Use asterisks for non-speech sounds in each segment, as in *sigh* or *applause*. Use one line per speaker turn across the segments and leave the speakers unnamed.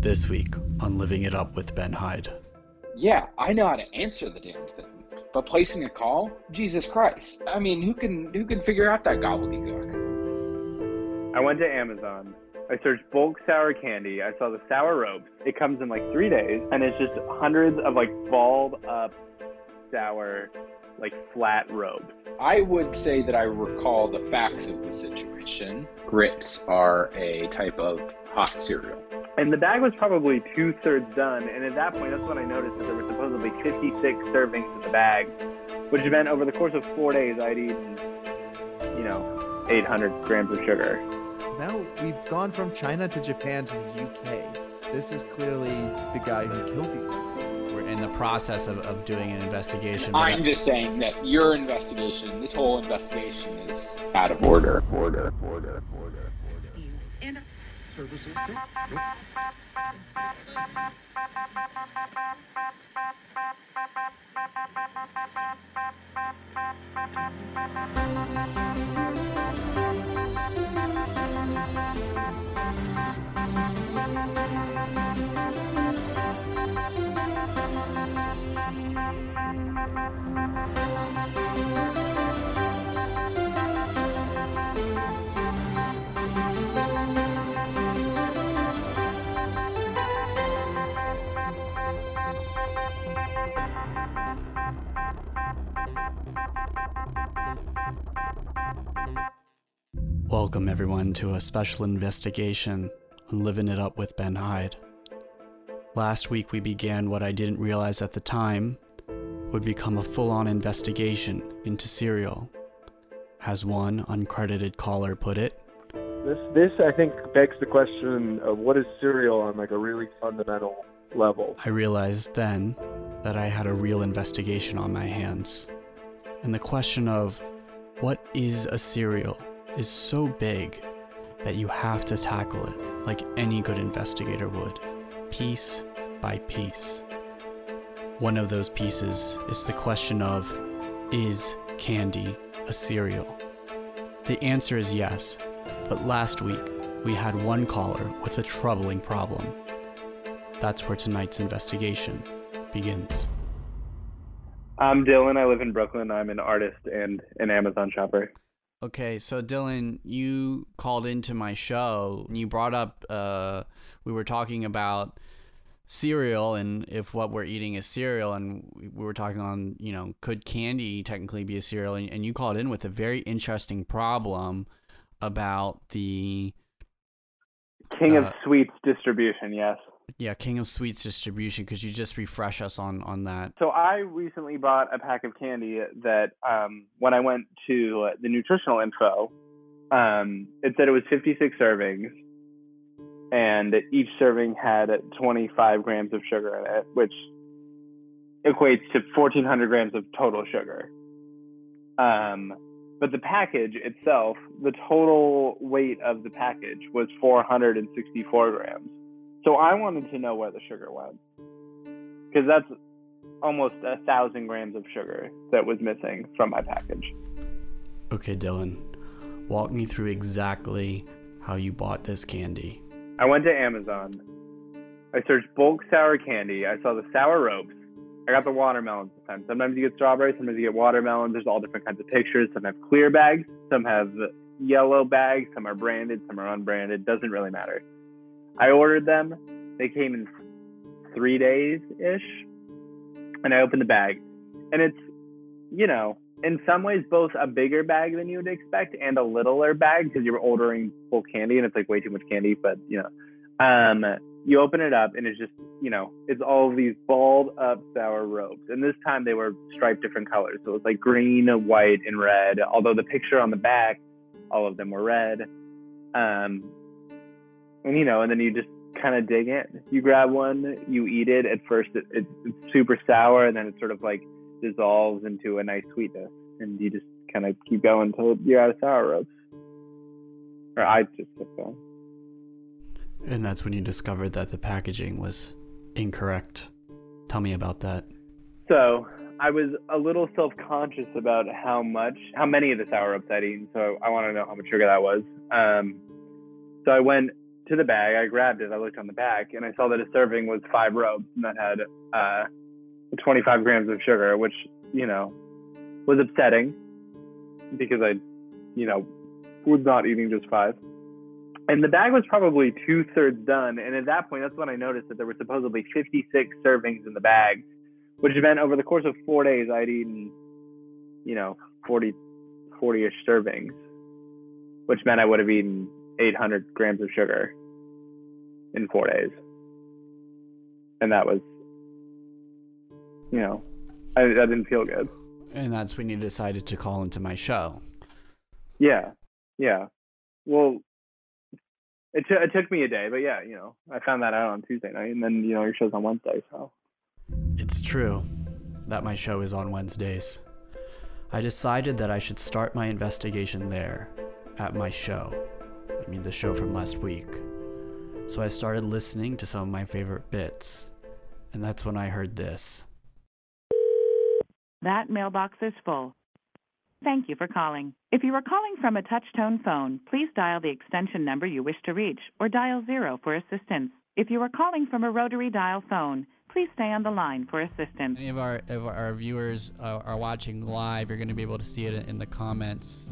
This week on Living It Up with Ben Hyde.
Yeah, I know how to answer the damn thing. But placing a call? Jesus Christ. I mean, who can who can figure out that gobbledygook?
I went to Amazon. I searched bulk sour candy. I saw the sour ropes. It comes in like three days, and it's just hundreds of like balled up sour, like flat ropes.
I would say that I recall the facts of the situation. Grits are a type of hot cereal.
And the bag was probably two thirds done. And at that point, that's when I noticed that there were supposedly 56 servings in the bag, which meant over the course of four days, I'd eaten, you know, 800 grams of sugar.
Now we've gone from China to Japan to the UK. This is clearly the guy who killed you.
We're in the process of, of doing an investigation.
I'm just saying that your investigation, this whole investigation is out of order. Order, order, order, order. services too. Thank you.
Welcome, everyone, to a special investigation on Living It Up with Ben Hyde. Last week, we began what I didn't realize at the time would become a full on investigation into Serial. As one uncredited caller put it,
This this I think begs the question of what is Serial on like a really fundamental level.
I realized then that I had a real investigation on my hands. And the question of what is a cereal is so big that you have to tackle it like any good investigator would, piece by piece. One of those pieces is the question of is candy a cereal? The answer is yes, but last week we had one caller with a troubling problem. That's where tonight's investigation begins.
I'm Dylan. I live in Brooklyn. I'm an artist and an Amazon shopper.
Okay, so Dylan, you called into my show and you brought up uh we were talking about cereal and if what we're eating is cereal and we we were talking on, you know, could candy technically be a cereal and, and you called in with a very interesting problem about the
King of
Uh,
Sweets distribution, yes.
Yeah, King of Sweets distribution. Could you just refresh us on on that?
So I recently bought a pack of candy that um, when I went to the nutritional info, um, it said it was 56 servings, and each serving had 25 grams of sugar in it, which equates to 1,400 grams of total sugar. Um, but the package itself, the total weight of the package was 464 grams. So I wanted to know where the sugar went, because that's almost a thousand grams of sugar that was missing from my package.
Okay, Dylan. Walk me through exactly how you bought this candy.
I went to Amazon. I searched bulk sour candy. I saw the sour ropes. I got the watermelons this time. Sometimes you get strawberries, sometimes you get watermelons. There's all different kinds of pictures. Some have clear bags, some have yellow bags, some are branded, some are unbranded. Doesn't really matter. I ordered them. They came in three days ish. And I opened the bag. And it's, you know, in some ways both a bigger bag than you would expect and a littler bag because you're ordering bulk candy and it's like way too much candy, but you know. Um you open it up and it's just, you know, it's all these balled up sour ropes. And this time they were striped different colors. So it was like green, white, and red. Although the picture on the back, all of them were red. Um and you know, and then you just kind of dig in. You grab one, you eat it. At first, it, it, it's super sour, and then it sort of like dissolves into a nice sweetness, and you just kind of keep going until you're out of sour ropes. Or I just kept going.
And that's when you discovered that the packaging was incorrect. Tell me about that.
So I was a little self-conscious about how much, how many of the sour ropes I'd eaten. So I want to know how much sugar that was. Um, so I went to the bag. I grabbed it. I looked on the back, and I saw that a serving was five ropes, and that had uh, 25 grams of sugar, which you know was upsetting because I, you know, was not eating just five. And the bag was probably two thirds done. And at that point, that's when I noticed that there were supposedly 56 servings in the bag, which meant over the course of four days, I'd eaten, you know, 40, 40 ish servings, which meant I would have eaten 800 grams of sugar in four days. And that was, you know, I, I didn't feel good.
And that's when you decided to call into my show.
Yeah, yeah. Well, it, t- it took me a day, but yeah, you know, I found that out on Tuesday night, and then you know your show's on Wednesday, so.
It's true that my show is on Wednesdays. I decided that I should start my investigation there, at my show. I mean, the show from last week. So I started listening to some of my favorite bits, and that's when I heard this.
That mailbox is full. Thank you for calling. If you are calling from a touch-tone phone, please dial the extension number you wish to reach or dial zero for assistance. If you are calling from a rotary dial phone, please stay on the line for assistance.
Any of our of our viewers uh, are watching live, you're going to be able to see it in the comments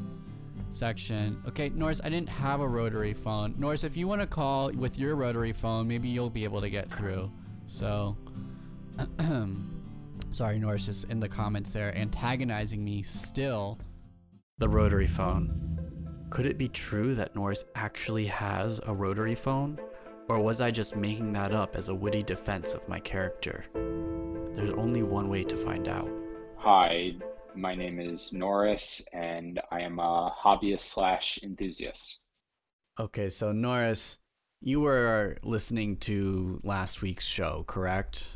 section. Okay, Norris, I didn't have a rotary phone. Norris, if you want to call with your rotary phone, maybe you'll be able to get through. So, *clears throat* sorry, Norris, just in the comments there, antagonizing me still. The rotary phone. Could it be true that Norris actually has a rotary phone? Or was I just making that up as a witty defense of my character? There's only one way to find out.
Hi, my name is Norris, and I am a hobbyist slash enthusiast.
Okay, so Norris, you were listening to last week's show, correct?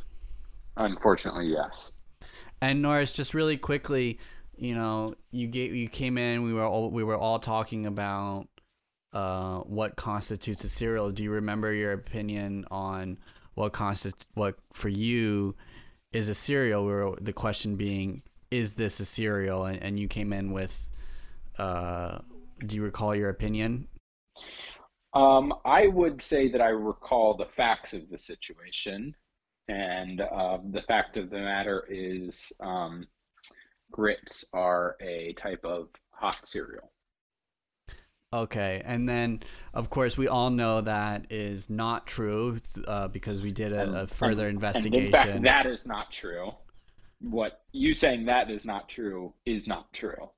Unfortunately, yes.
And Norris, just really quickly, you know, you get you came in. We were all we were all talking about uh, what constitutes a cereal. Do you remember your opinion on what constitutes what for you is a cereal? Where the question being, is this a cereal? And, and you came in with, uh, do you recall your opinion?
Um, I would say that I recall the facts of the situation, and uh, the fact of the matter is, um, grits are a type of hot cereal.
Okay, and then of course we all know that is not true uh, because we did a, a further
and,
investigation.
And in fact, that is not true. What you saying that is not true is not true.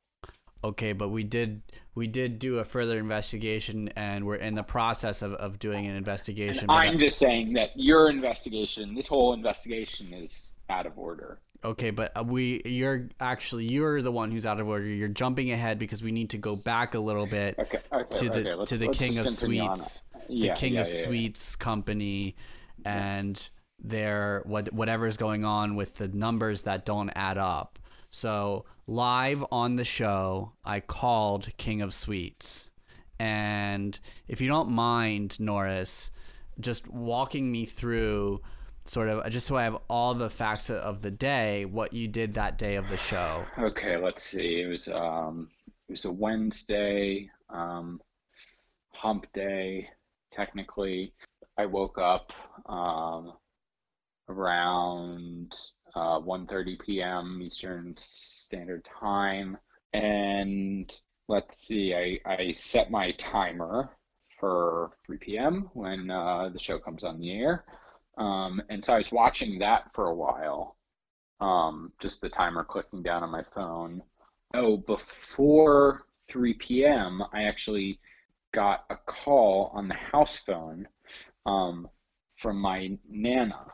Okay, but we did we did do a further investigation, and we're in the process of, of doing an investigation.
And I'm just saying that your investigation, this whole investigation, is out of order.
Okay, but uh, we you're actually you're the one who's out of order. You're jumping ahead because we need to go back a little bit
okay, okay,
to the
okay,
to the King of Sweets,
yeah,
the King
yeah,
of
yeah,
Sweets company, and their what whatever's going on with the numbers that don't add up. So live on the show, I called King of Sweets, and if you don't mind, Norris, just walking me through sort of just so I have all the facts of the day, what you did that day of the show.
Okay, let's see. It was um it was a Wednesday, um hump day technically. I woke up um around uh 1:30 p.m. Eastern Standard Time and let's see. I I set my timer for 3 p.m. when uh, the show comes on the air. Um, and so I was watching that for a while, um, just the timer clicking down on my phone. Oh, before 3 p.m., I actually got a call on the house phone um, from my nana.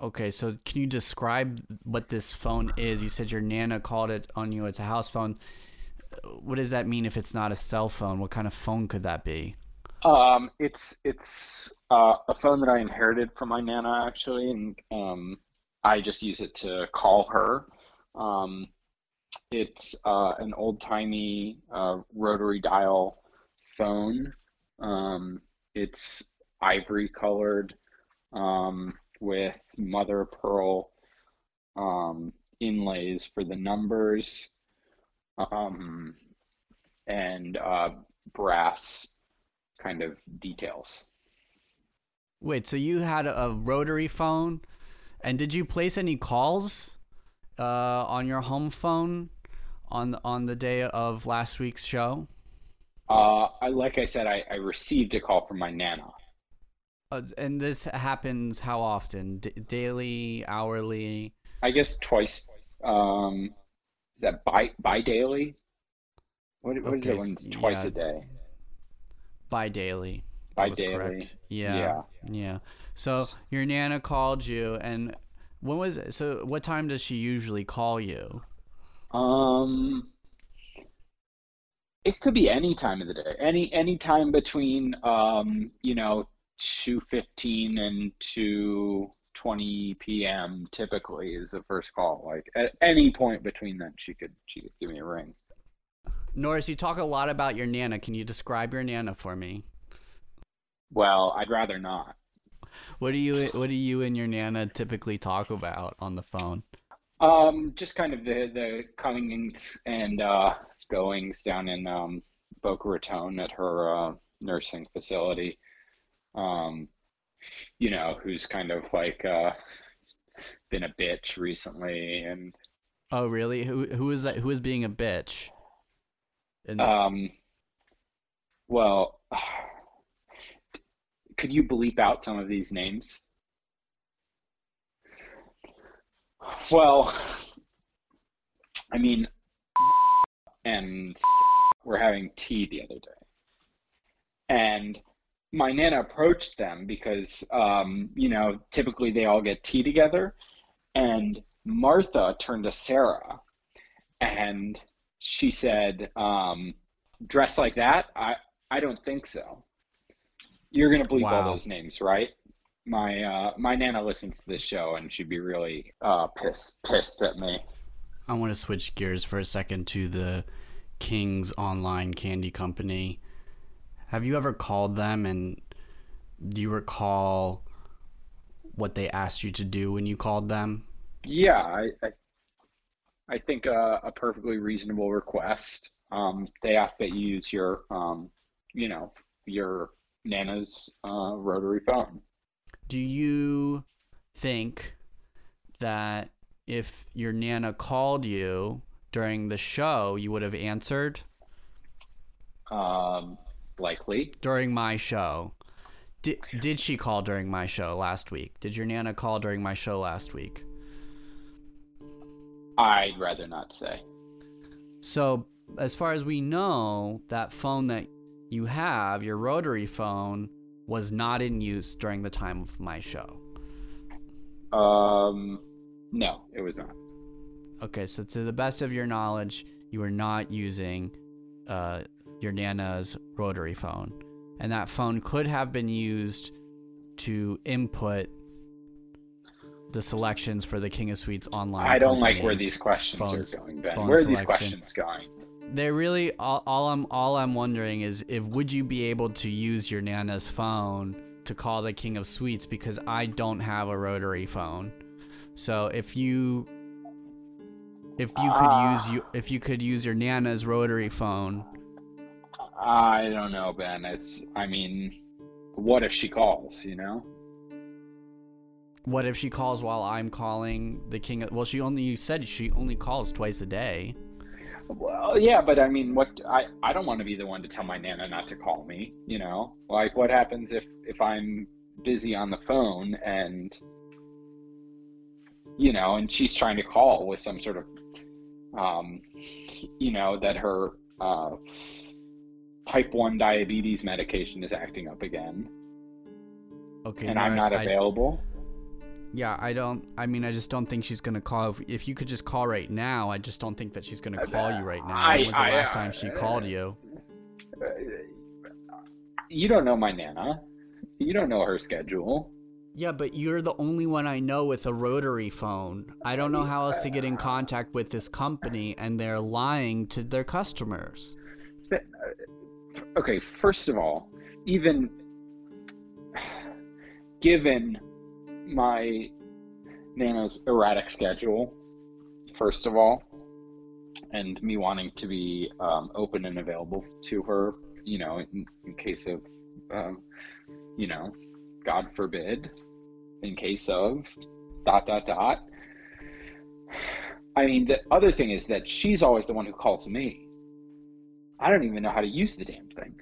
Okay, so can you describe what this phone is? You said your nana called it on you. It's a house phone. What does that mean if it's not a cell phone? What kind of phone could that be?
Um, it's it's uh, a phone that I inherited from my nana actually, and um, I just use it to call her. Um, it's uh, an old timey uh, rotary dial phone. Um, it's ivory colored um, with mother of pearl um, inlays for the numbers um, and uh, brass kind of details.
Wait, so you had a rotary phone, and did you place any calls uh, on your home phone on on the day of last week's show?
Uh, I, like I said, I, I received a call from my nana.
Uh, and this happens how often? D- daily, hourly?
I guess twice. Um, is that bi bi daily? What, what is
Okay,
it when it's twice
yeah.
a day?
Bi daily.
Bi daily.
Yeah.
Yeah.
Yeah. So your nana called you, and when was it? So what time does she usually call you?
Um, it could be any time of the day. Any any time between um, you know, two fifteen and two twenty p.m. typically is the first call. Like at any point between then, she could she could give me a ring.
Norris, you talk a lot about your nana. Can you describe your nana for me?
Well, I'd rather not.
What do you What do you and your nana typically talk about on the phone?
Um, just kind of the the comings and uh, goings down in um, Boca Raton at her uh, nursing facility. Um, you know, who's kind of like uh, been a bitch recently, and
Oh, really? Who Who is that? Who is being a bitch? And
um, well, could you bleep out some of these names? Well, I mean, and we're having tea the other day. And my nana approached them because, um, you know, typically they all get tea together. And Martha turned to Sarah and she said, um, dressed like that? I, I don't think so. You're going to bleep all those names, right? My uh, my nana listens to this show and she'd be really uh, pissed pissed at me.
I want to switch gears for a second to the King's Online Candy Company. Have you ever called them and do you recall what they asked you to do when you called them?
Yeah, I I, I think uh, a perfectly reasonable request. Um, they asked that you use your um, you know, your nana's uh, rotary phone.
Do you think that if your nana called you during the show, you would have answered
Um, likely.
during my show? Did, did she call during my show last week? Did your nana call during my show last week?
I'd rather not say.
So, as far as we know, that phone that you have, your rotary phone, was not in use during the time of my show.
Um, no, it was not.
Okay, so to the best of your knowledge, you were not using uh, your Nana's rotary phone. And that phone could have been used to input the selections for the King of Sweets online.
I don't like where these questions
phones-
are going, Ben. Where are these questions going?
They really all, all I'm all I'm wondering is if would you be able to use your Nana's phone to call the King of Sweets because I don't have a rotary phone. So if you if you could
Ah.
use you if you could use your Nana's rotary phone,
I don't know, Ben. It's, I mean, what if she calls, you know?
what if she calls while I'm calling the King of Well, she only you said she only calls twice a day.
Well, yeah, but I mean, what I I don't want to be the one to tell my nana not to call me, you know? Like what happens if if I'm busy on the phone and you know, and she's trying to call with some sort of um you know, that her uh type 1 diabetes medication is acting up again
Okay,
and I'm not
I-
available.
Yeah, I don't. I mean, I just don't think she's gonna call. If, if you could just call right now, I just don't think that she's gonna call you right now.
I-
when was the
I,
last
uh,
time she called you?
Uh, You don't know my nana. You don't know her schedule.
Yeah, but you're the only one I know with a rotary phone. I don't know how else to get in contact with this company, and they're lying to their customers.
Okay, first of all, even given my Nana's erratic schedule, first of all, and me wanting to be um, open and available to her, you know, in, in case of um, you know, God forbid, in case of dot dot dot. I mean, the other thing is that she's always the one who calls me. I don't even know how to use the damn thing.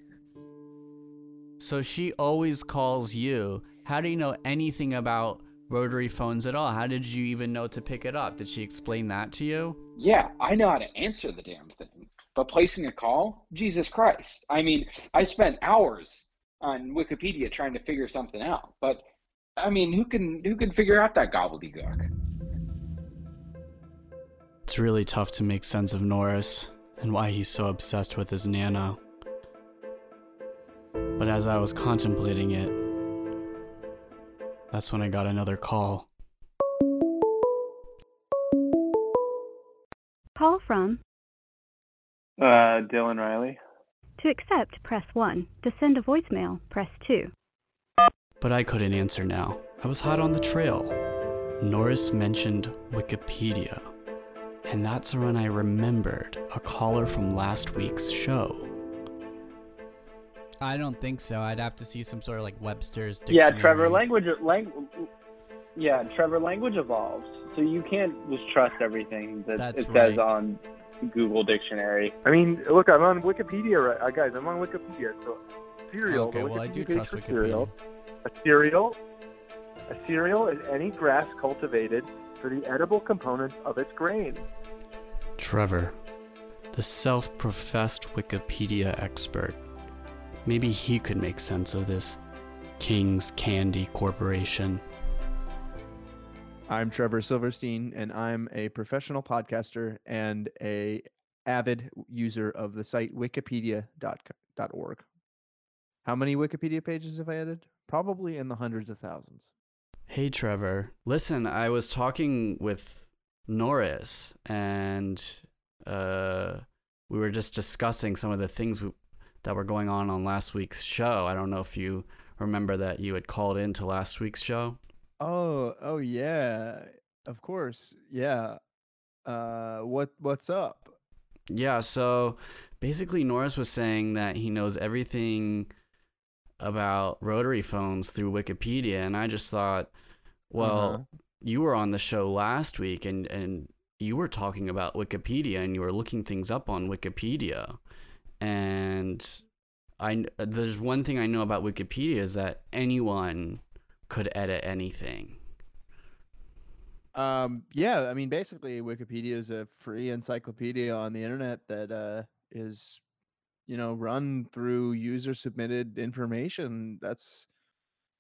So she always calls you. How do you know anything about rotary phones at all? How did you even know to pick it up? Did she explain that to you?
Yeah, I know how to answer the damn thing. But placing a call? Jesus Christ. I mean, I spent hours on Wikipedia trying to figure something out. But I mean, who can who can figure out that gobbledygook?
It's really tough to make sense of Norris and why he's so obsessed with his Nano. But as I was contemplating it, that's when I got another call.
Call from.
Uh, Dylan Riley.
To accept, press 1. To send a voicemail, press 2.
But I couldn't answer now. I was hot on the trail. Norris mentioned Wikipedia. And that's when I remembered a caller from last week's show. I don't think so. I'd have to see some sort of like Webster's
Yeah,
dictionary.
Trevor. Language. Lang- yeah, Trevor. Language evolves, so you can't just trust everything that
That's
it says
right.
on Google Dictionary.
I mean, look, I'm on Wikipedia, right? Uh, guys, I'm on Wikipedia. So, cereal.
Okay, well, I do trust Wikipedia.
Cereal. A cereal. A cereal is any grass cultivated for the edible components of its grain.
Trevor, the self professed Wikipedia expert. Maybe he could make sense of this King's Candy Corporation.
I'm Trevor Silverstein, and I'm a professional podcaster and a avid user of the site wikipedia.org. How many Wikipedia pages have I added? Probably in the hundreds of thousands.
Hey, Trevor. Listen, I was talking with Norris, and uh, we were just discussing some of the things we, that were going on on last week's show. I don't know if you remember that you had called into last week's show.
Oh, oh yeah, of course, yeah. Uh, what what's up?
Yeah, so basically, Norris was saying that he knows everything about rotary phones through Wikipedia, and I just thought, well,
Uh-huh.
you were on the show last week, and and you were talking about Wikipedia, and you were looking things up on Wikipedia, and I there's one thing I know about Wikipedia is that anyone could edit anything.
Um, yeah, I mean, basically, Wikipedia is a free encyclopedia on the internet that uh, is, you know, run through user submitted information. That's,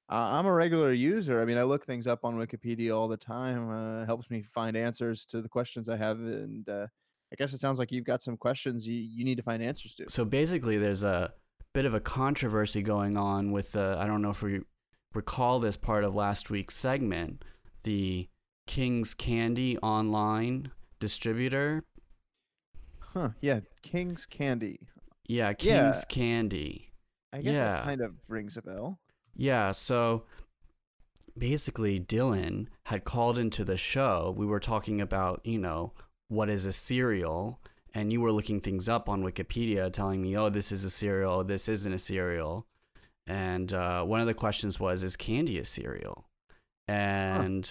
uh, I'm a regular user. I mean, I look things up on Wikipedia all the time. Uh, helps me find answers to the questions I have, and uh, I guess it sounds like you've got some questions you, you need to find answers to.
So basically, there's a bit of a controversy going on with the. I don't know if we recall this part of last week's segment, the King's Candy online distributor.
Huh? Yeah, King's Candy.
Yeah,
Yeah.
King's Candy.
I guess
Yeah.
that kind of rings a bell.
Yeah, so basically, Dylan had called into the show. We were talking about, you know, what is a cereal, and you were looking things up on Wikipedia, telling me, oh, this is a cereal, this isn't a cereal. And uh, one of the questions was, is candy a cereal? And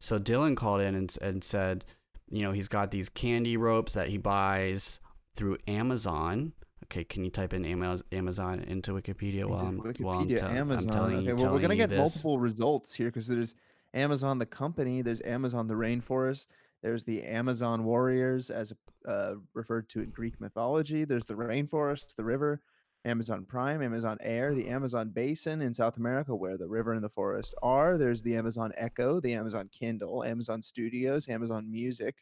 so Dylan called in and, and said, you know, he's got these candy ropes that he buys through Amazon. Okay, can you type in Amazon into Wikipedia while I'm,
Into
while I'm,
Wikipedia,
tell- I'm
Amazon.
telling
okay,
you,
well, we're gonna get
this.
multiple results here because there's Amazon the company, there's Amazon the rainforest, there's the Amazon warriors as uh, referred to in Greek mythology. There's the rainforest, the river, Amazon Prime, Amazon Air, the Amazon Basin in South America, where the river and the forest are. There's the Amazon Echo, the Amazon Kindle, Amazon Studios, Amazon Music,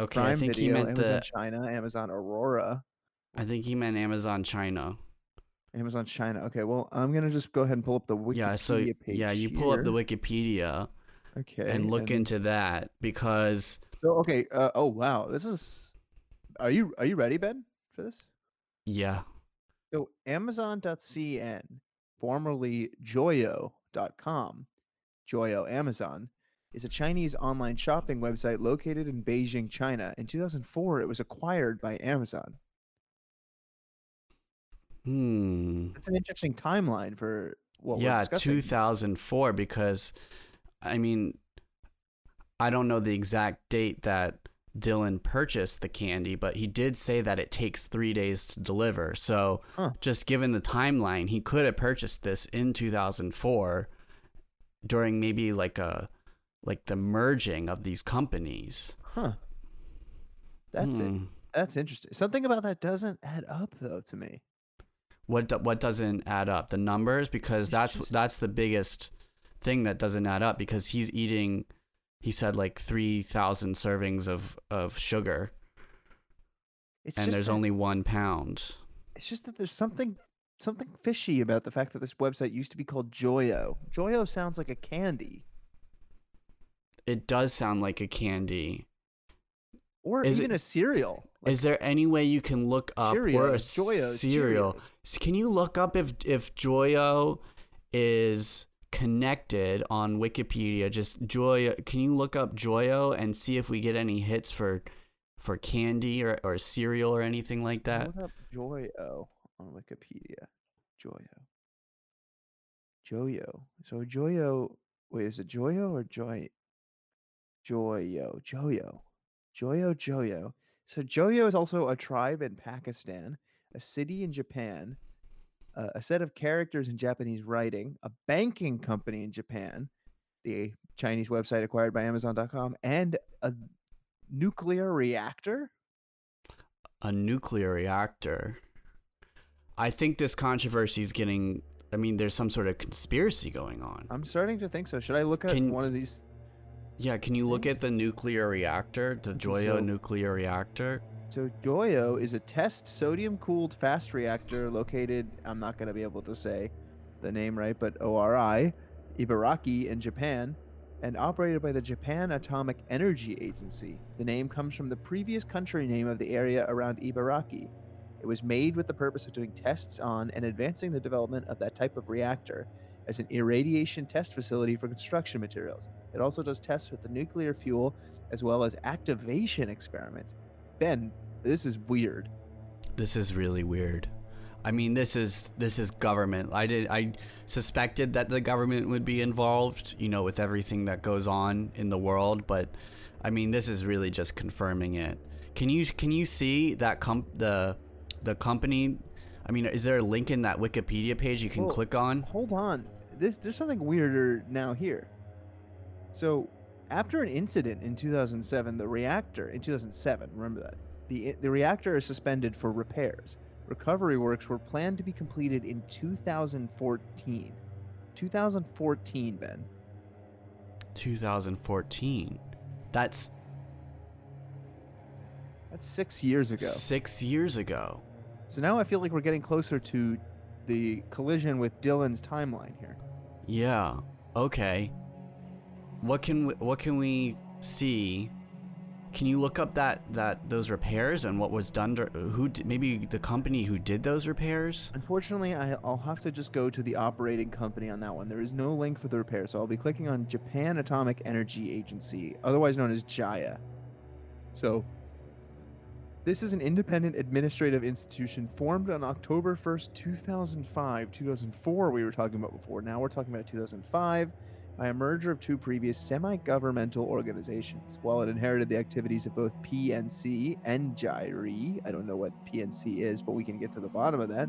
Okay,
Prime
I think
Video,
he meant
Amazon
the.
China, Amazon Aurora,
I think he meant Amazon China.
Amazon China. Okay, well, I'm gonna just go ahead and pull up the Wikipedia
yeah, so
page.
yeah, you pull up the. Wikipedia
okay,
and look into that because
So okay. Uh, oh wow, this is. Are you are you ready, Ben, for this?
yeah,
So Amazon.cn, formerly Joyo.com, Joyo Amazon, is a Chinese online shopping website located in Beijing, China. In 2004, it was acquired by Amazon.
Hmm.
It's an interesting timeline for what we're
yeah, 2004 because I mean I don't know the exact date that Dylan purchased the candy, but he did say that it takes 3 days to deliver. So,
Huh.
just given the timeline, he could have purchased this in 2004 during maybe like a like the merging of these companies.
Huh. That's it.
Hmm.
That's interesting. Something about that doesn't add up though to me.
What what doesn't add up? The numbers because that's that's the biggest thing that doesn't add up because he's eating he said like 3000 servings of of sugar
It's
and there's
that-
only 1 pound.
It's just that there's something something fishy about the fact that this website used to be called Joyo. Joyo sounds like a candy,
It does sound like a candy.
Or
Is
even
it-
a cereal. Like
Is there any way you can look up or a
Joyos,
cereal?
Cheerios.
Can you look up if if Joyo is connected on Wikipedia? Just Joyo. Can you look up Joyo and see if we get any hits for for candy or, or cereal or anything like that?
Look up Joyo on Wikipedia. Joyo. Joyo. So Joyo. Wait, is it Joyo or Joy? Joyo. Joyo. Joyo. Joyo. So Joyo is also a tribe in Pakistan, a city in Japan, uh, a set of characters in Japanese writing, a banking company in Japan, the Chinese website acquired by Amazon.com, and a nuclear reactor.
A nuclear reactor. I think this controversy is getting. I mean, there's some sort of conspiracy going on.
I'm starting to think so. Should I look at
Can-
one of these?
Yeah, can you look at the nuclear reactor, the Joyo
so-
nuclear reactor?
So Joyo is a test sodium-cooled fast reactor located. I'm not going to be able to say the name right, but ORI, Ibaraki in Japan, and operated by the Japan Atomic Energy Agency. The name comes from the previous country name of the area around Ibaraki. It was made with the purpose of doing tests on and advancing the development of that type of reactor as an irradiation test facility for construction materials. It also does tests with the nuclear fuel as well as activation experiments. Ben, this is weird.
This is really weird. I mean, this is this is government. I did I suspected that the government would be involved, you know, with everything that goes on in the world, but I mean, this is really just confirming it. Can you can you see that comp the the company? I mean, is there a link in that Wikipedia page you can
Well,
click on?
Hold on. This there's something weirder now here. So, after an incident in 2007, the reactor in 2007, remember that. The the reactor is suspended for repairs. Recovery works were planned to be completed in 2014. 2014, Ben.
2014. That's
That's 6 years ago.
6 years ago.
So now I feel like we're getting closer to the collision with Dylan's timeline here.
Yeah. Okay. What can we, what can we see? Can you look up that that those repairs and what was done? To, who d- maybe the company who did those repairs?
Unfortunately, I, I'll have to just go to the operating company on that one. There is no link for the repair, so I'll be clicking on Japan Atomic Energy Agency, otherwise known as JAIA. So, this is an independent administrative institution formed on October 1st, 2005. 2004, we were talking about before. Now we're talking about 2005 by a merger of two previous semi governmental organizations. While it inherited the activities of both PNC and JAERI, I don't know what PNC is, but we can get to the bottom of that.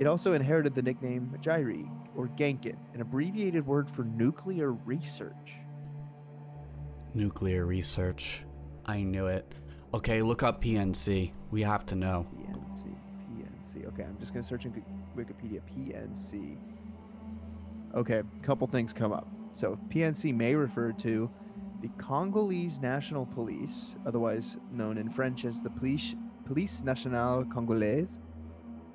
It also inherited the nickname JAERI, or Genken, an abbreviated word for nuclear research.
Nuclear research. I knew it. Okay, look up PNC. We have to know.
PNC, PNC. Okay, I'm just gonna search in Wikipedia. PNC. Okay, a couple things come up. So PNC may refer to the Congolese National Police, otherwise known in French as the Police Police Nationale Congolaise,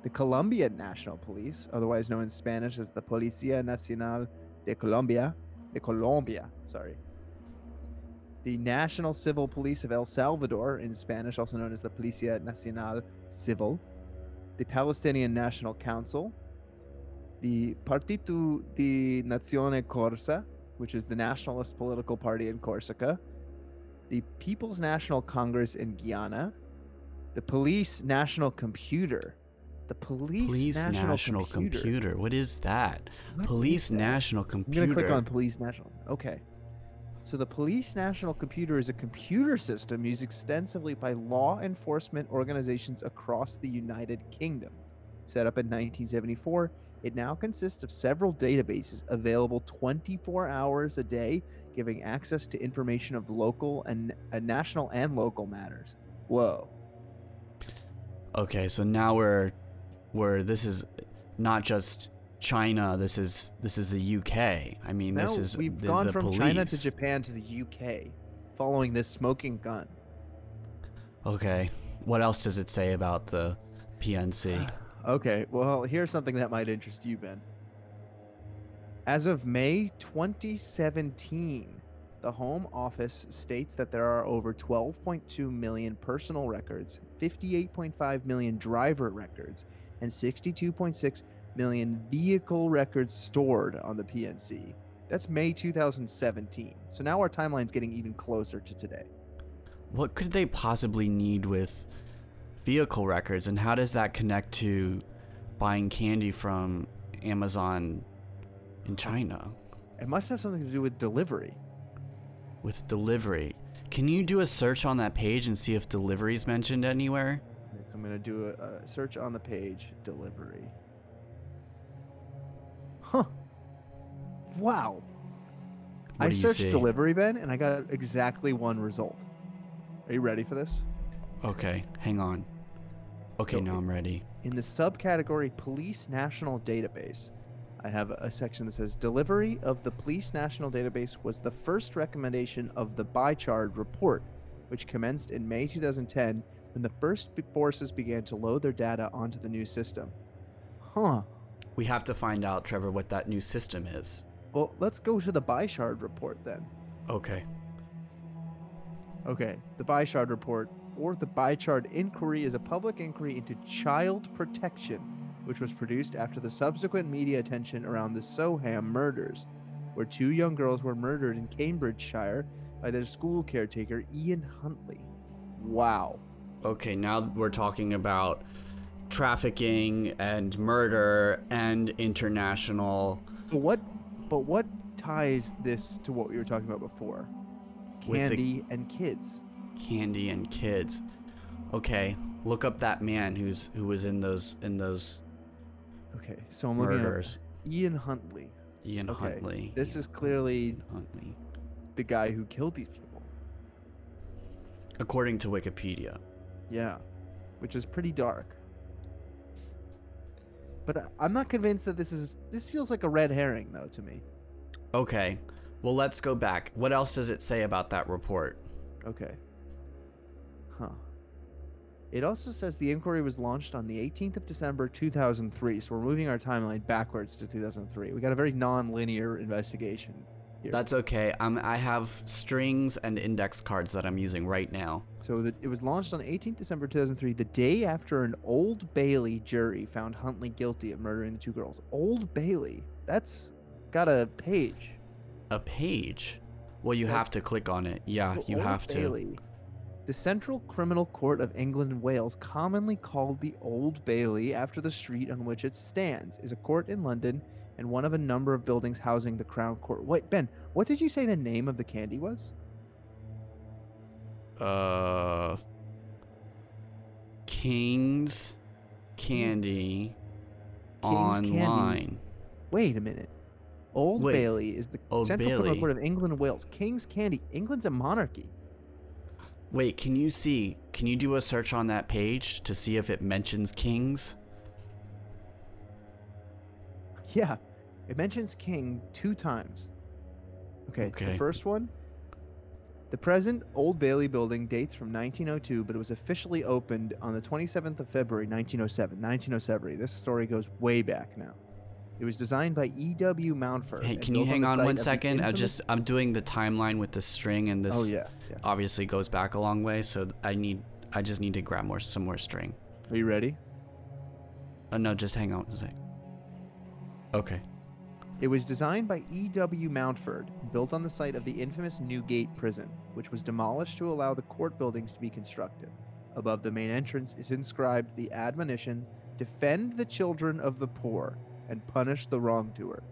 the Colombian National Police, otherwise known in Spanish as the Policía Nacional de Colombia, de Colombia, sorry. The National Civil Police of El Salvador, in Spanish, also known as the Policía Nacional Civil, the Palestinian National Council, the Partito di Nazione Corsa, which is the nationalist political party in Corsica, the People's National Congress in Guyana, the Police National Computer, The police,
Police
national,
National,
computer.
computer. What is that?
What is
Police
that?
National
I'm
Computer.
gonna click on Police National. Okay. So the Police National Computer is a computer system used extensively by law enforcement organizations across the United Kingdom. Set up in 1974, it now consists of several databases available 24 hours a day, giving access to information of local and uh, national and local matters. Whoa.
Okay, so now we're we're this is not just China. This is this is the UK. I mean,
Now
this is
we've
the,
gone
the
from China to. Japan to the UK, following this smoking gun.
Okay, what else does it say about the PNC? *sighs* *sighs* *sighs*
Okay, well, here's something that might interest you, Ben. As of May 2017, the Home Office states that there are over 12.2 million personal records, 58.5 million driver records, and 62.6 million vehicle records stored on the PNC. That's May 2017. So now our timeline's getting even closer to today.
What could they possibly need with vehicle records, and how does that connect to buying candy from Amazon in China
It must have something to do with delivery.
with delivery? Can you do a search on that page and see if delivery is mentioned anywhere?
I'm gonna do a, a search on the page. Delivery. Huh. Wow.
What
I searched
see?
delivery, Ben, and I got exactly one result. Are you ready for this?
Okay, hang on. Okay,
So
now I'm ready.
In the subcategory Police National Database, I have a section that says Delivery of the Police National Database was the first recommendation of the Bichard report, which commenced in May 2010 when the first forces began to load their data onto the new system. Huh.
We have to find out, Trevor, what that new system is.
Well, let's go to the Bichard report then.
Okay.
Okay, the Bichard report, or the Bichard inquiry, is a public inquiry into child protection, which was produced after the subsequent media attention around the Soham murders, where two young girls were murdered in Cambridgeshire by their school caretaker Ian Huntley. Wow.
Okay, now we're talking about trafficking and murder and international.
But what? But what ties this to what we were talking about before?
With the-
Candy and kids.
Candy and kids. Okay, look up that man who's who was in those in those
Okay, so I'm looking
murders.
at Ian Huntley.
Ian
Okay,
Huntley.
This is clearly
Ian Huntley,
the guy who killed these people.
according to Wikipedia.
Yeah, which is pretty dark. But I'm not convinced that this is. This feels like a red herring, though, to me.
Okay, well let's go back. What else does it say about that report?
Okay. Huh. It also says the inquiry was launched on the 18th of December 2003, so we're moving our timeline backwards to 2003. We got a very non-linear investigation. Here.
That's okay. Um, I have strings and index cards that I'm using right now.
So the, it was launched on 18th December 2003, the day after an Old Bailey jury found Huntley guilty of murdering the two girls. Old Bailey. That's got a page.
A page. Well, you have to click on it. Yeah, you have to.
Bailey. The Central Criminal Court of England and Wales, commonly called the Old Bailey after the street on which it stands, is a court in London and one of a number of buildings housing the Crown Court. Wait, Ben, what did you say the name of the candy was?
Uh, King's Candy
King's Candy.
online.
Wait a minute. Old
Wait,
Bailey is the
Old
Central Criminal Court of England and Wales. King's Candy. England's a monarchy.
Wait, can you see? Can you do a search on that page to see if it mentions kings?
Yeah, it mentions king two times. Okay, the first one. The present Old Bailey building dates from 1902, but it was officially opened on the 27th of February 1907. 1907. This story goes way back now. It was designed by E.W. Mountford.
Hey, can you hang on
site
one second? I just I'm doing the timeline with the string, and this
Oh yeah, yeah.
obviously goes back a long way. So I need I just need to grab more some more string.
Are you ready?
Oh no, just hang on a sec. Okay.
It was designed by E.W. Mountford, built on the site of the infamous Newgate Prison, which was demolished to allow the court buildings to be constructed. Above the main entrance is inscribed the admonition defend the children of the poor, and punish the wrongdoer.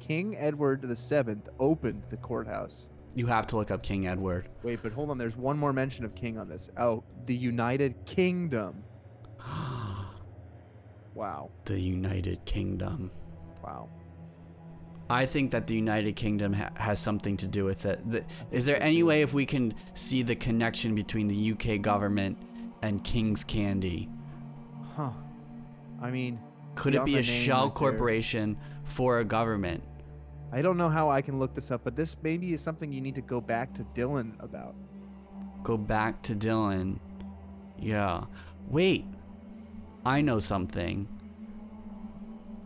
King Edward VII opened the courthouse.
You have to look up King Edward.
Wait, but hold on. There's one more mention of king on this. Oh, the United Kingdom. *gasps* Wow.
the United Kingdom.
Wow.
I think that the United Kingdom ha- has something to do with it. The, is there any way if we can see the connection between the UK government and King's Candy?
Huh. I mean,
Could it be a shell
right there.
corporation for a government?
I don't know how I can look this up, but this maybe is something you need to go back to Dylan about.
Go back to Dylan. Yeah. Wait. I know something.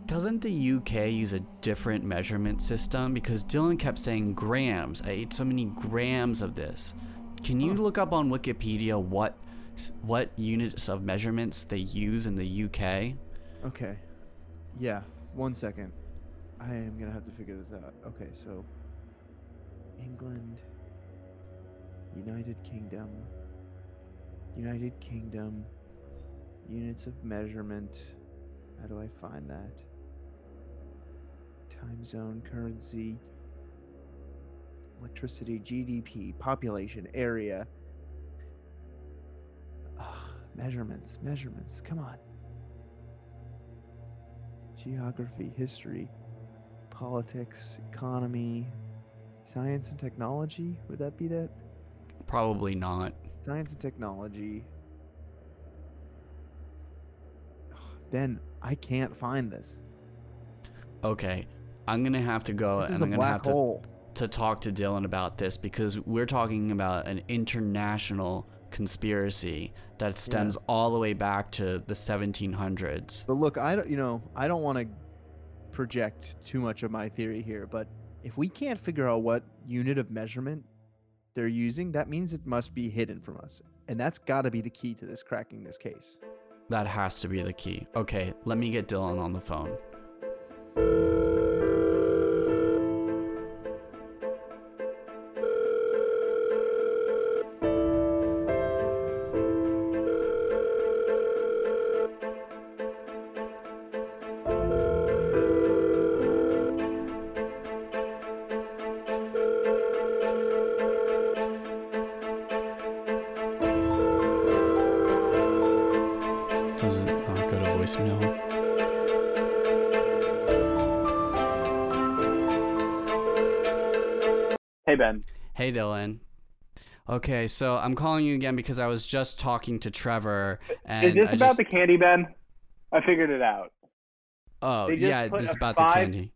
Doesn't the UK use a different measurement system? Because Dylan kept saying grams. I ate so many grams of this. Can you look up on Wikipedia what what units of measurements they use in the UK?
Okay. Yeah. One second. I am gonna have to figure this out. Okay, so England, United Kingdom, United Kingdom, units of measurement. How do I find that? Time zone, currency, electricity, GDP, population, area. Ah, measurements, measurements. Come on. Geography, history, politics, economy, science and technology. Would that be that?
Probably not.
Science and technology. Then I can't find this.
Okay. I'm gonna have to go and I'm gonna
black
have to to talk to Dylan about this because we're talking about an international conspiracy that stems all the way back to the 1700s.
But look, I don't, you know, I don't want to project too much of my theory here, but if we can't figure out what unit of measurement they're using, that means it must be hidden from us. And that's got to be the key to this cracking this case.
That has to be the key. Okay, let me get Dylan on the phone.
Hey
Dylan. Okay, so I'm calling you again because I was just talking to Trevor and
Is this
I
about
just,
the candy, Ben? I figured it out.
Oh, yeah, this is about
five-
the candy.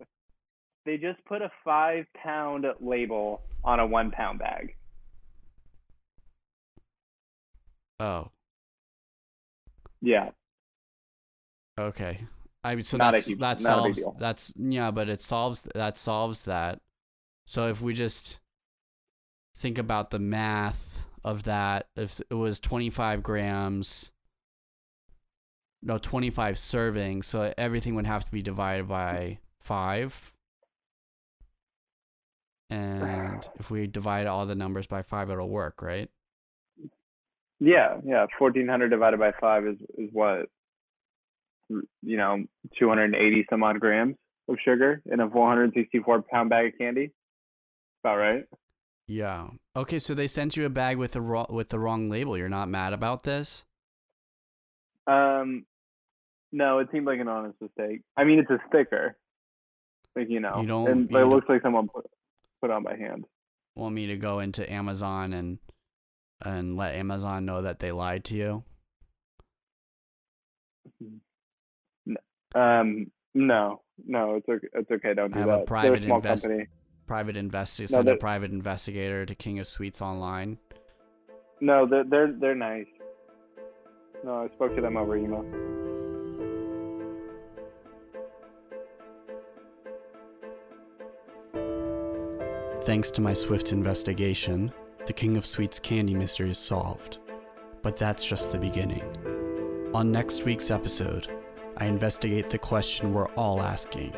They just put a five pound label on a one pound bag.
Oh,
Yeah.
okay. I mean, so
Not
that's
huge-
that
a big
solves
deal.
that's yeah, but it solves that solves that. So if we just think about the math of that, if it was 25 grams, no, 25 servings, so everything would have to be divided by five. And if we divide all the numbers by five, it'll work, right?
Yeah, yeah. Fourteen hundred divided by five is is what? Mm, you know, two hundred and eighty some odd grams of sugar in a four hundred and sixty four pound bag of candy. About right.
Yeah. Okay, so they sent you a bag with the wrong with the wrong label. You're not mad about this?
Um, no, it seemed like an honest mistake. I mean, it's a sticker, like you know,
You don't-
and but
you
it
don't-
looks like someone put put on by hand.
Want me to go into Amazon and and let Amazon know that they lied to you?
Um, no, no, it's okay. It's okay. Don't do
I have a
that. They're
private
a small
invest-
company.
Private investigator,
No,
send a private investigator to King of Sweets online.
No, they're they're they're nice. No, I spoke to them over email.
Thanks to my swift investigation, the King of Sweets candy mystery is solved. But that's just the beginning. On next week's episode, I investigate the question we're all asking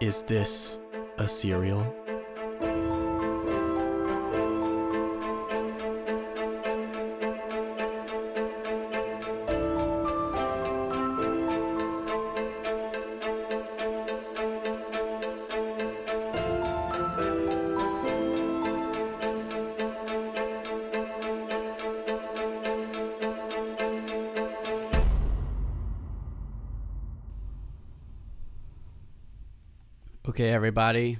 Is this a cereal? Everybody.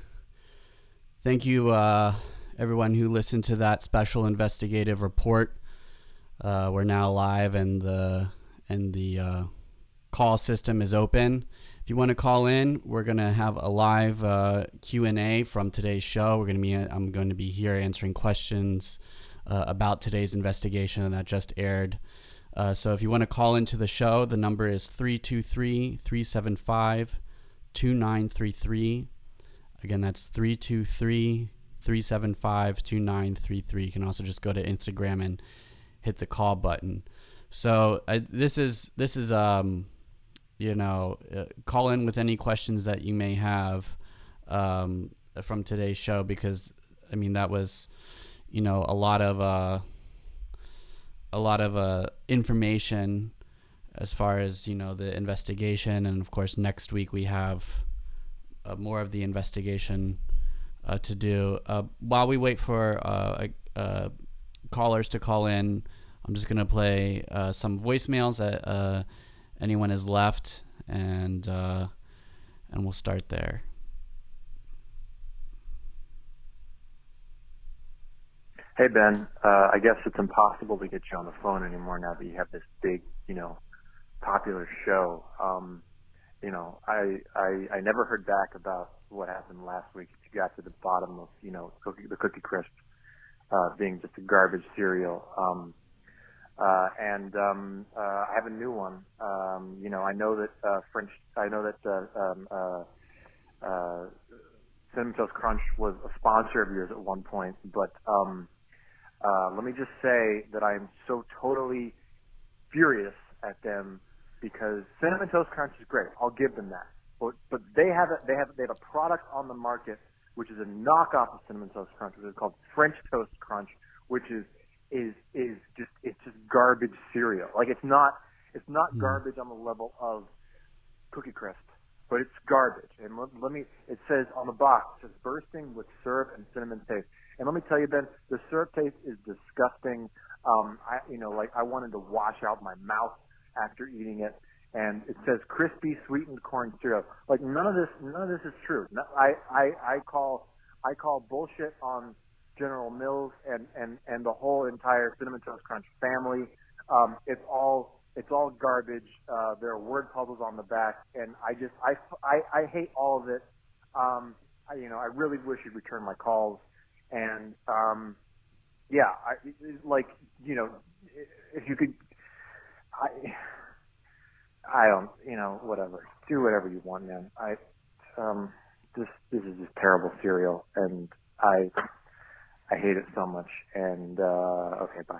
Thank you, uh, everyone who listened to that special investigative report. Uh, we're now live, and the and the uh, call system is open. If you want to call in, we're gonna have a live uh, Q and A from today's show. We're gonna be I'm going to be here answering questions uh, about today's investigation that just aired. Uh, so if you want to call into the show, the number is 323 375 2933. Again, that's 323 375 2933. You can also just go to Instagram and hit the call button. So uh, this is this is um you know uh, call in with any questions that you may have um from today's show because I mean that was you know a lot of uh a lot of uh information as far as you know the investigation and of course next week we have uh, more of the investigation uh, to do. Uh, while we wait for uh, uh, callers to call in i'm just going to play some voicemails that anyone has left and and we'll start there.
Hey Ben, I guess it's impossible to get you on the phone anymore now that you have this big, you know, popular show. Um, you know, I, I I never heard back about what happened last week. You got to the bottom of, you know, cookie, the Cookie Crisp uh, being just a garbage cereal. Um, uh, and um, uh, I have a new one. Um, you know, I know that uh, French. I know that uh, um, uh, uh, Toast Crunch was a sponsor of yours at one point, but um, uh, let me just say that I'm so totally furious at them because Cinnamon Toast Crunch is great. I'll give them that. But but they have a, they have they have a product on the market which is a knockoff of Cinnamon Toast Crunch, which is called French Toast Crunch, which is is is just it's just garbage cereal. Like it's not it's not garbage on the level of Cookie Crisp, but it's garbage. And let, let me it says on the box it says bursting with syrup and cinnamon taste. And let me tell you, Ben, the syrup taste is disgusting. Um, I you know like I wanted to wash out my mouth after eating it. And it says crispy sweetened corn syrup. Like none of this none of this is true. No, I I I call I call bullshit on General Mills and, and, and the whole entire Cinnamon Toast Crunch family. Um, it's all it's all garbage. Uh, there are word puzzles on the back, and I just I, I, I hate all of it. Um, I, you know, I really wish you'd return my calls, and um, yeah, I, like you know, if you could, I I don't, you know, whatever, do whatever you want, man. I um, this this is just terrible cereal, and I I hate it so much. And uh, okay, bye.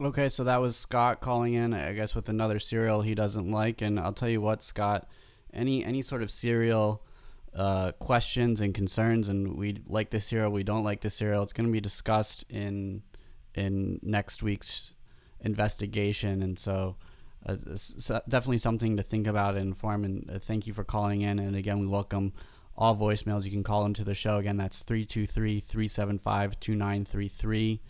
Okay, so that was Scott calling in, I guess, with another cereal he doesn't like, and I'll tell you what, Scott, any any sort of cereal uh, questions and concerns, and we like this cereal, we don't like this cereal, it's going to be discussed in in next week's investigation, and so uh, definitely something to think about and inform. And uh, thank you for calling in, and again, we welcome all voicemails. You can call into the show again. That's 323 375 2933.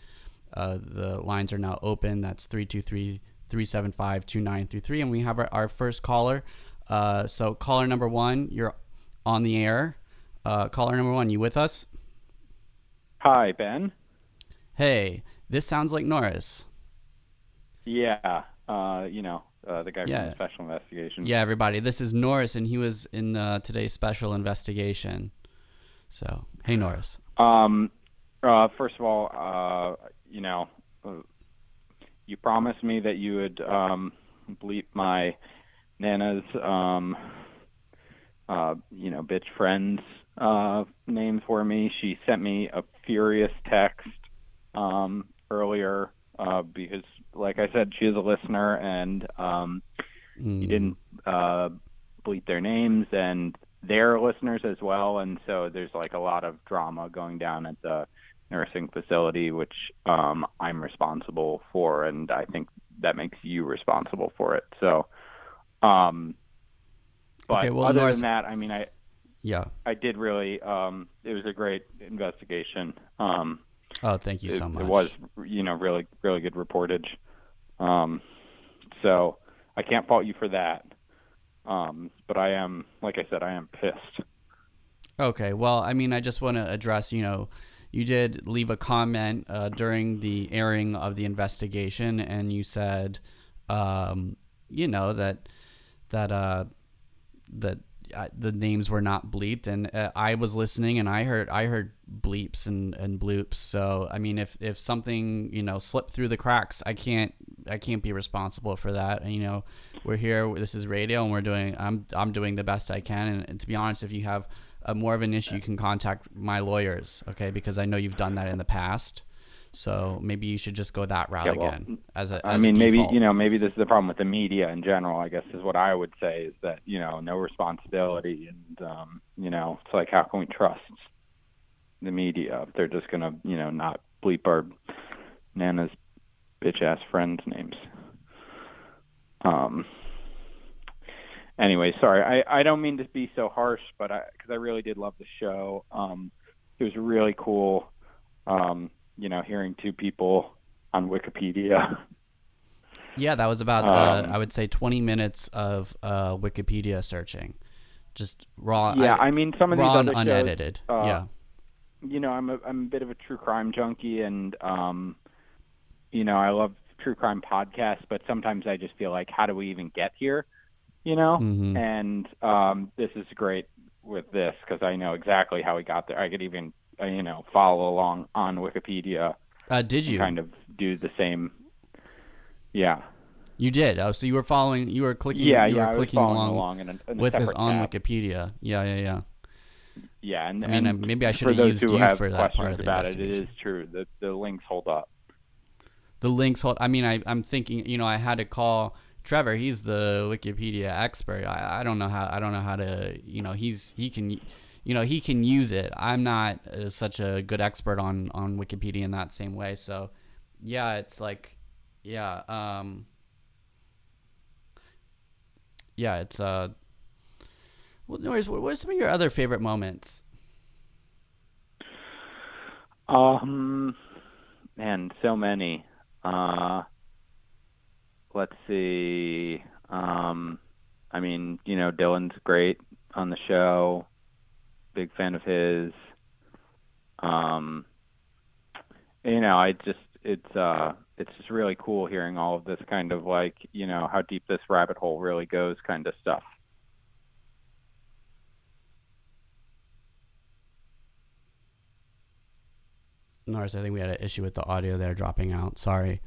Uh, the lines are now open. That's 323 375 2933. And we have our, our first caller. Uh, so, caller number one, you're on the air. Uh, caller number one, you with us?
Hi, Ben.
Hey, this sounds like Norris.
Yeah, uh, you know, uh, the guy
Yeah.
from the Special Investigation.
Yeah, everybody. This is Norris, and he was in uh, today's special investigation. So, hey, Norris.
Um, uh, first of all, uh, you know, uh, you promised me that you would um, bleep my Nana's, um, uh, you know, bitch friend's uh, name for me. She sent me a furious text um, earlier uh, because, like I said, she is a listener, and um, you didn't uh, bleep their names, and they're listeners as well, and so there's like a lot of drama going down at the nursing facility, which um, I'm responsible for, and I think that makes you responsible for it. So, um, but
Okay, well,
other
Norris-
than that, I mean, I
Yeah.
I did really. Um, it was a great investigation. Um,
Oh, thank you
it,
so much.
It was, you know, really, really good reportage. Um, so I can't fault you for that. Um, but I am, like I said, I am pissed.
Okay, well, I mean, I just want to address, you know, you did leave a comment uh, during the airing of the investigation, and you said, um, you know, that that uh, that uh, the names were not bleeped, and uh, I was listening, and I heard I heard bleeps and, and bloops. So I mean, if if something you know slipped through the cracks, I can't I can't be responsible for that. And, you know, we're here. This is radio, and we're doing. I'm I'm doing the best I can. And, and to be honest, if you have a more of an issue, you can contact my lawyers, okay? Because I know you've done that in the past. So maybe you should just go that route
Yeah, well,
again. As a,
I
as
mean, maybe you know, maybe this is the problem with the media in general. I guess is what I would say is that you know, no responsibility, and um, you know, it's like how can we trust the media if they're just gonna you know not bleep our nana's bitch ass friends' names. Um. Anyway, sorry. I I don't mean to be so harsh, but I because I really did love the show. Um, it was really cool. Um, you know, hearing two people on Wikipedia.
Yeah, that was about uh,
Um,
I would say 20 minutes of uh, Wikipedia searching, just raw.
yeah, I, mean some of these other shows,
unedited.
uh,
yeah,
you know, I'm a I'm a bit of a true crime junkie, and um, you know, I love true crime podcasts, but sometimes I just feel like, how do we even get here? You know,
Mhm.
and um, this is great with this because I know exactly how we got there. I could even uh, you know follow along on Wikipedia.
Uh, did you?
kind of do the same? Yeah.
you did. Oh, so you were following. You were clicking.
Yeah,
you
yeah,
were clicking along,
along in a- in a
with his on
tab.
Wikipedia. Yeah, yeah, yeah.
Yeah, and
I mean,
and
uh, maybe I should have used you
have
for that part of the
about it. It is true that the links hold up.
The links hold. I mean, I, I'm thinking. You know, I had to call Trevor. He's the Wikipedia expert. I, I don't know how. I don't know how to. You know, he's he can. You know, he can use it. I'm not uh, such a good expert on on Wikipedia in that same way. So, yeah, it's like, yeah, um, yeah, it's uh. Well, what what are some of your other favorite moments?
Um, man, so many. Uh, let's see. Um, I mean, you know, Dylan's great on the show. Big fan of his. Um, you know, I just it's uh it's just really cool hearing all of this kind of like you know how deep this rabbit hole really goes kind of stuff.
Norris, I think we had an issue with the audio there dropping out. Sorry.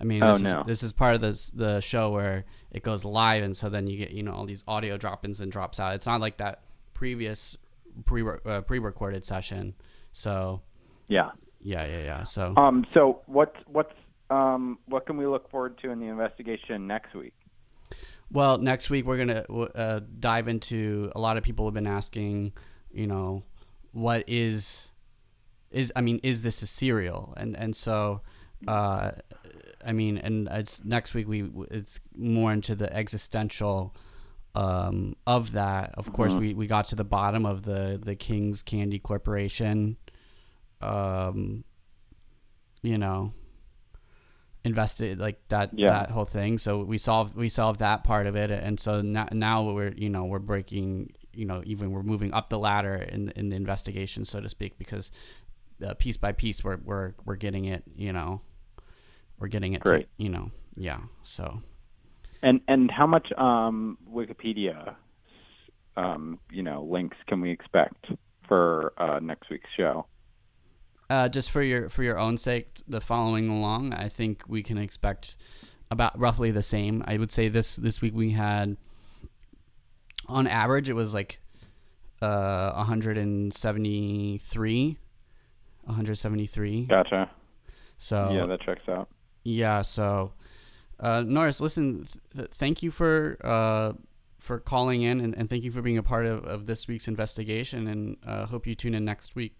I mean,
Oh,
this,
no.
is, this is part of this the show where it goes live, and so then you get you know all these audio drop-ins and drops out. It's not like that previous pre uh, pre-recorded session. So
Yeah.
yeah, yeah, yeah. So
Um. So what's what's um what can we look forward to in the investigation next week?
Well, next week we're gonna uh, dive into. A lot of people have been asking, you know, what is is I mean, is this a serial? And and so, uh, I mean, and it's next week we it's more into the existential um, of that. Of course,
Mhm.
we we got to the bottom of the the King's Candy Corporation. Um, you know, invested like that
Yeah.
that whole thing so we solved we solved that part of it and so now, now we're you know we're breaking you know even we're moving up the ladder in in the investigation so to speak because uh, piece by piece we're we're we're getting it you know we're getting it
Great.
to, you know yeah so
And and how much um Wikipedia um you know links can we expect for uh next week's show?
uh, just for your for your own sake, the following along, I think we can expect about roughly the same. I would say this this week we had, on average, it was like uh, 173, 173.
Gotcha.
So
yeah, that checks out.
yeah, so uh, Norris, listen, th- thank you for uh, for calling in and, and thank you for being a part of, of this week's investigation and uh, hope you tune in next week.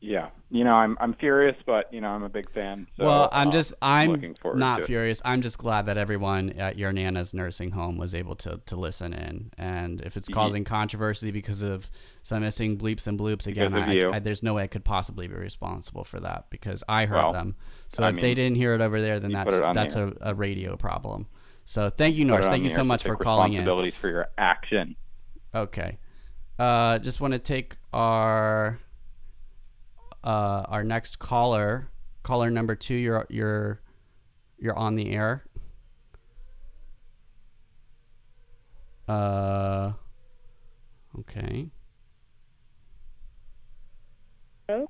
Yeah. You know, I'm I'm furious, but you know, I'm a big fan. So,
well, I'm
um,
just I'm
looking
not
to it.
furious. I'm just glad that everyone at your nana's nursing home was able to to listen in. And if it's causing controversy because of some missing bleeps and bloops again, I. I, there's no way I could possibly be responsible for that because I heard
Well,
them. So
I
if they didn't hear it over there, then that's
put it on
that's
the
a, a radio problem. So thank you, Norris. Thank you so much for calling in.
Responsibilities for your action.
Okay. Uh, just want to take our uh, our next caller, caller number two. You're you're you're on the air. Uh, okay.
Hello?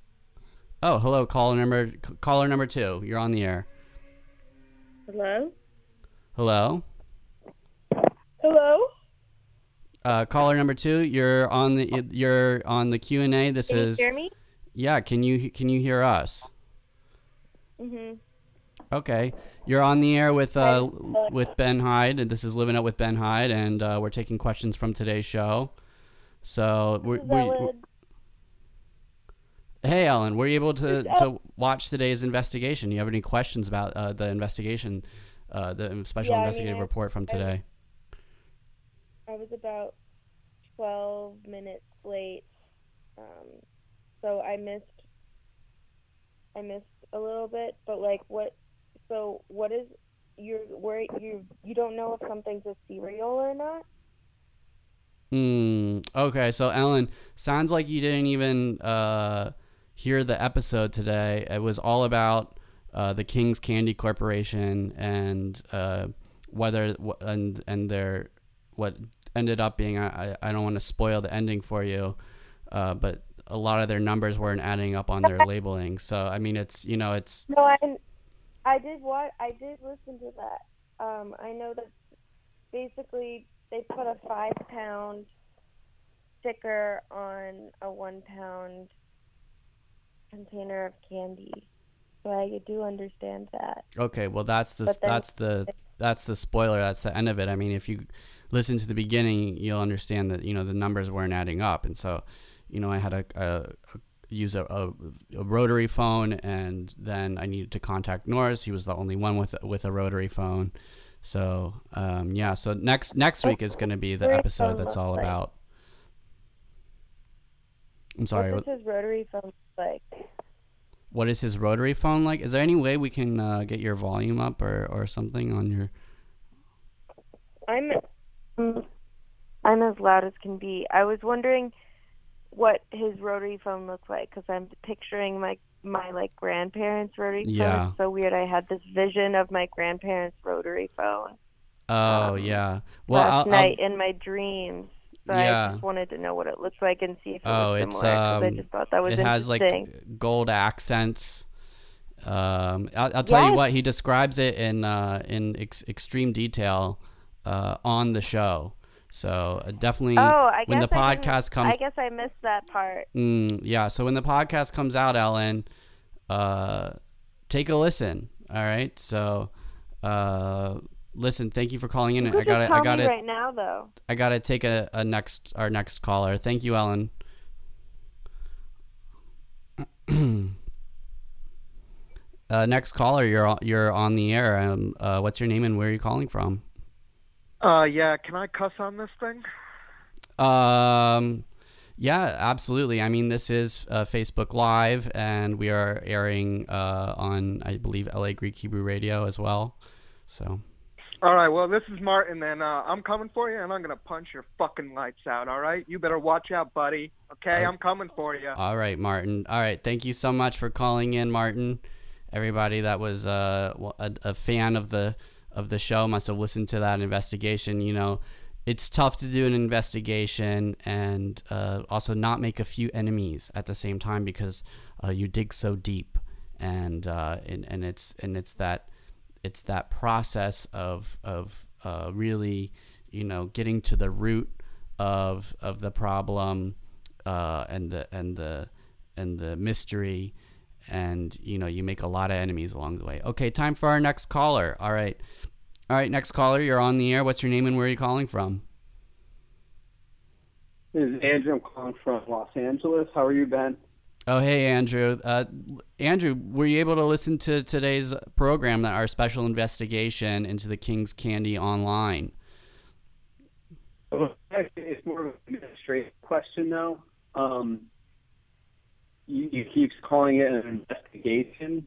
Oh, hello, caller number caller number two. You're on the air.
Hello?
Hello.
Hello?
Uh, caller number two. You're on the you're on the Q and A. This
Can you
is
hear me?
yeah. Can you can you hear us?
Mhm.
Okay, you're on the air with uh with Ben Hyde, and this is living up with Ben Hyde, and uh, we're taking questions from today's show. So we, we,
Ellen.
Hey Ellen, were you able to to watch today's investigation? You have any questions about uh, the investigation, uh, the special
Yeah, I mean,
investigative report from today?
I was about 12 minutes late. Um, so I missed I missed a little bit, but like what so what is you're where you you don't know if something's a cereal or not?
Hmm. Okay, so Ellen, sounds like you didn't even uh, hear the episode today. It was all about uh, the King's Candy Corporation and uh, whether and and their what ended up being. I I- don't want to spoil the ending for you, uh, but a lot of their numbers weren't adding up on their *laughs* labeling. So I mean, it's you know, it's
No, I I did what I did listen to that. Um, I know that basically they put a five pound sticker on a one pound container of candy. So I do understand that.
Okay, well that's the
then-
that's the that's the spoiler. That's the end of it. I mean, if you listen to the beginning, you'll understand that you know the numbers weren't adding up, and so you know I had a, a, a use a, a, a rotary phone, and then I needed to contact Norris. He was the only one with with a rotary phone. So um, yeah, so next next week is going to be the episode that's all about. I'm sorry.
What
What,
does his rotary phone like?
what is his rotary phone like? Is there any way we can uh, get your volume up or, or something on your?
I'm I'm as loud as can be. I was wondering what his rotary phone looks like because I'm picturing my my like grandparents' rotary phone.
Yeah.
It's so weird. I had this vision of my grandparents' rotary phone
Oh yeah. Well,
last
I'll, I'll,
night in my dreams. I
Yeah.
just wanted to know what it looks like and see if it
Oh,
was
it's
similar 'cause I
um,
just thought that was
it has like gold accents. Um, I'll, I'll tell you what he describes it in uh, in ex- extreme detail uh, on the show. So uh, definitely
oh, I
when the
I
podcast comes, out
I guess I missed that part.
mm, yeah. So when the podcast comes out, Ellen, uh, take a listen. All right. So uh, listen. Thank you for calling in.
You
I got
just
to I got
me
to
right now though.
I got to take a, a next our next caller. Thank you, Ellen. *clears throat* uh, next caller, you're on, you're on the air. Um, uh, what's your name and where are you calling from?
Uh, yeah. Can I cuss on this thing?
Um, yeah, absolutely. I mean, this is uh, Facebook Live, and we are airing uh, on, I believe, LA Greek Hebrew Radio as well. So,
All right. Well, this is Martin, and uh, I'm coming for you, and I'm gonna punch your fucking lights out. All right. You better watch out, buddy. Okay. I'm coming for you.
all right, Martin. All right, thank you so much for calling in, Martin. Everybody that was uh, a, a fan of the of the show must have listened to that investigation. You know, it's tough to do an investigation and uh, also not make a few enemies at the same time because uh, you dig so deep, and, uh, and and it's and it's that it's that process of of uh, really you know getting to the root of of the problem uh, and the and the and the mystery and you know you make a lot of enemies along the way okay time for our next caller all right all right next caller you're on the air what's your name and where are you calling from
This is Andrew. I'm calling from Los Angeles. How are you, Ben?
Oh hey andrew uh, andrew were you able to listen to today's program our special investigation into the king's candy online
Well, it's more of a straight question, though. Um, you, you keep calling it an investigation.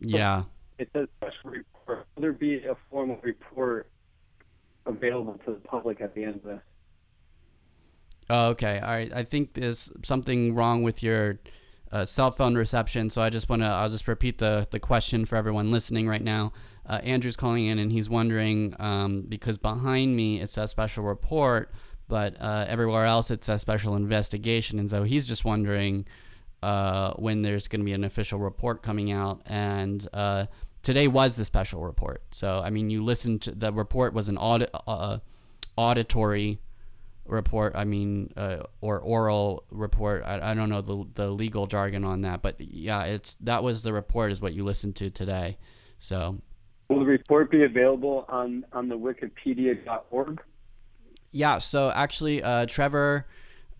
yeah
It says special report. Will there be a formal report available to the public at the end of this.
Oh, okay. All right. I think there's something wrong with your uh, cell phone reception, so I just want to. I'll just repeat the the question for everyone listening right now. Uh, Andrew's calling in, and he's wondering um, because behind me it says special report, but uh, everywhere else it says special investigation, and so he's just wondering uh, when there's going to be an official report coming out. And uh, today was the special report. So I mean, you listened to the report was an audit uh, auditory report. I mean, uh, or oral report. I, I don't know the the legal jargon on that, but yeah, it's that was the report is what you listened to today. So
Will the report be available on on the Wikipedia.org?
yeah, so actually, uh, Trevor.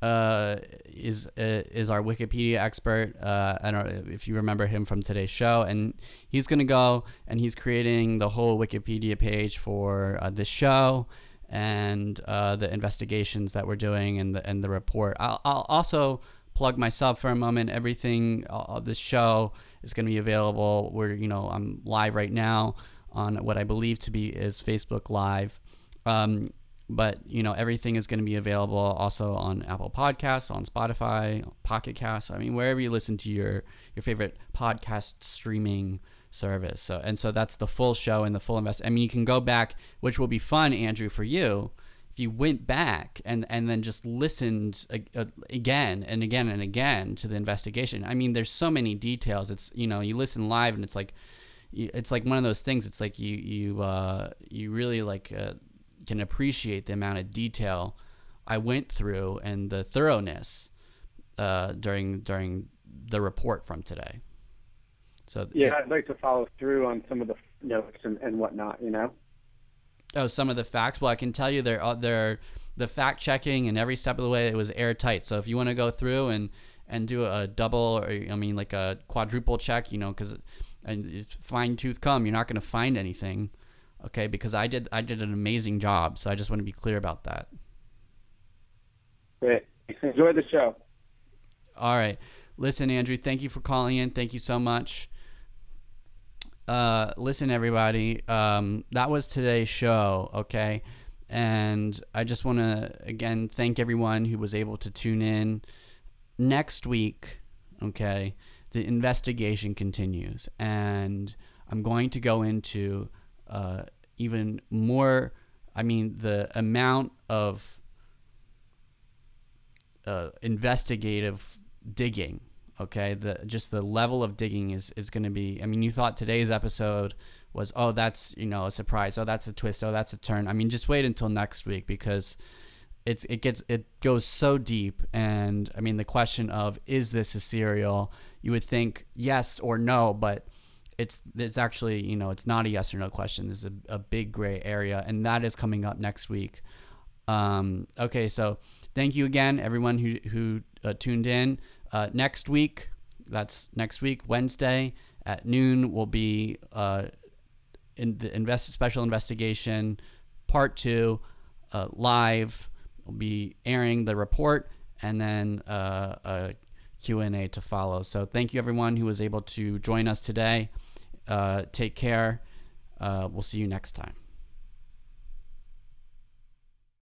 Uh, is uh, is our Wikipedia expert. Uh, I don't know if you remember him from today's show, and he's gonna go and he's creating the whole Wikipedia page for uh, this show and uh, the investigations that we're doing and the and the report. I'll, I'll also plug myself for a moment. Everything uh, this show is going to be available. We're you know I'm live right now on what I believe to be is Facebook Live. Um, but you know everything is going to be available also on Apple Podcasts, on Spotify, Pocket Casts. I mean wherever you listen to your your favorite podcast streaming service. So and so that's the full show and the full invest. I mean you can go back, which will be fun, Andrew, for you. If you went back and and then just listened again and again and again to the investigation. I mean there's so many details. It's you know you listen live and it's like it's like one of those things. It's like you you uh, you really like. Uh, can appreciate the amount of detail I went through and the thoroughness uh, during during the report from today. So
yeah, I'd like to follow through on some of the notes and, and whatnot. You know.
Oh, some of the facts. Well, I can tell you they're uh, they're the fact checking and every step of the way it was airtight. So if you want to go through and and do a double or I mean like a quadruple check, you know, because and fine tooth comb, you're not going to find anything okay because i did i did an amazing job so i just want to be clear about that
great enjoy the show
all right listen andrew thank you for calling in thank you so much uh, listen everybody um, that was today's show okay and i just want to again thank everyone who was able to tune in next week okay the investigation continues and i'm going to go into uh, even more. I mean, the amount of uh, investigative digging. Okay, the just the level of digging is is going to be. I mean, you thought today's episode was oh that's you know a surprise oh that's a twist oh that's a turn. I mean, just wait until next week because it's it gets it goes so deep and I mean the question of is this a serial? You would think yes or no, but it's it's actually you know it's not a yes or no question. This is a, a big gray area, and that is coming up next week. Um, okay, so thank you again, everyone who who uh, tuned in. Uh, next week, that's next week, Wednesday at noon, will be uh, in the invest special investigation part two uh, live. We'll be airing the report and then uh, a Q&A to follow. So thank you everyone who was able to join us today. Uh, take care. Uh, we'll see you next time.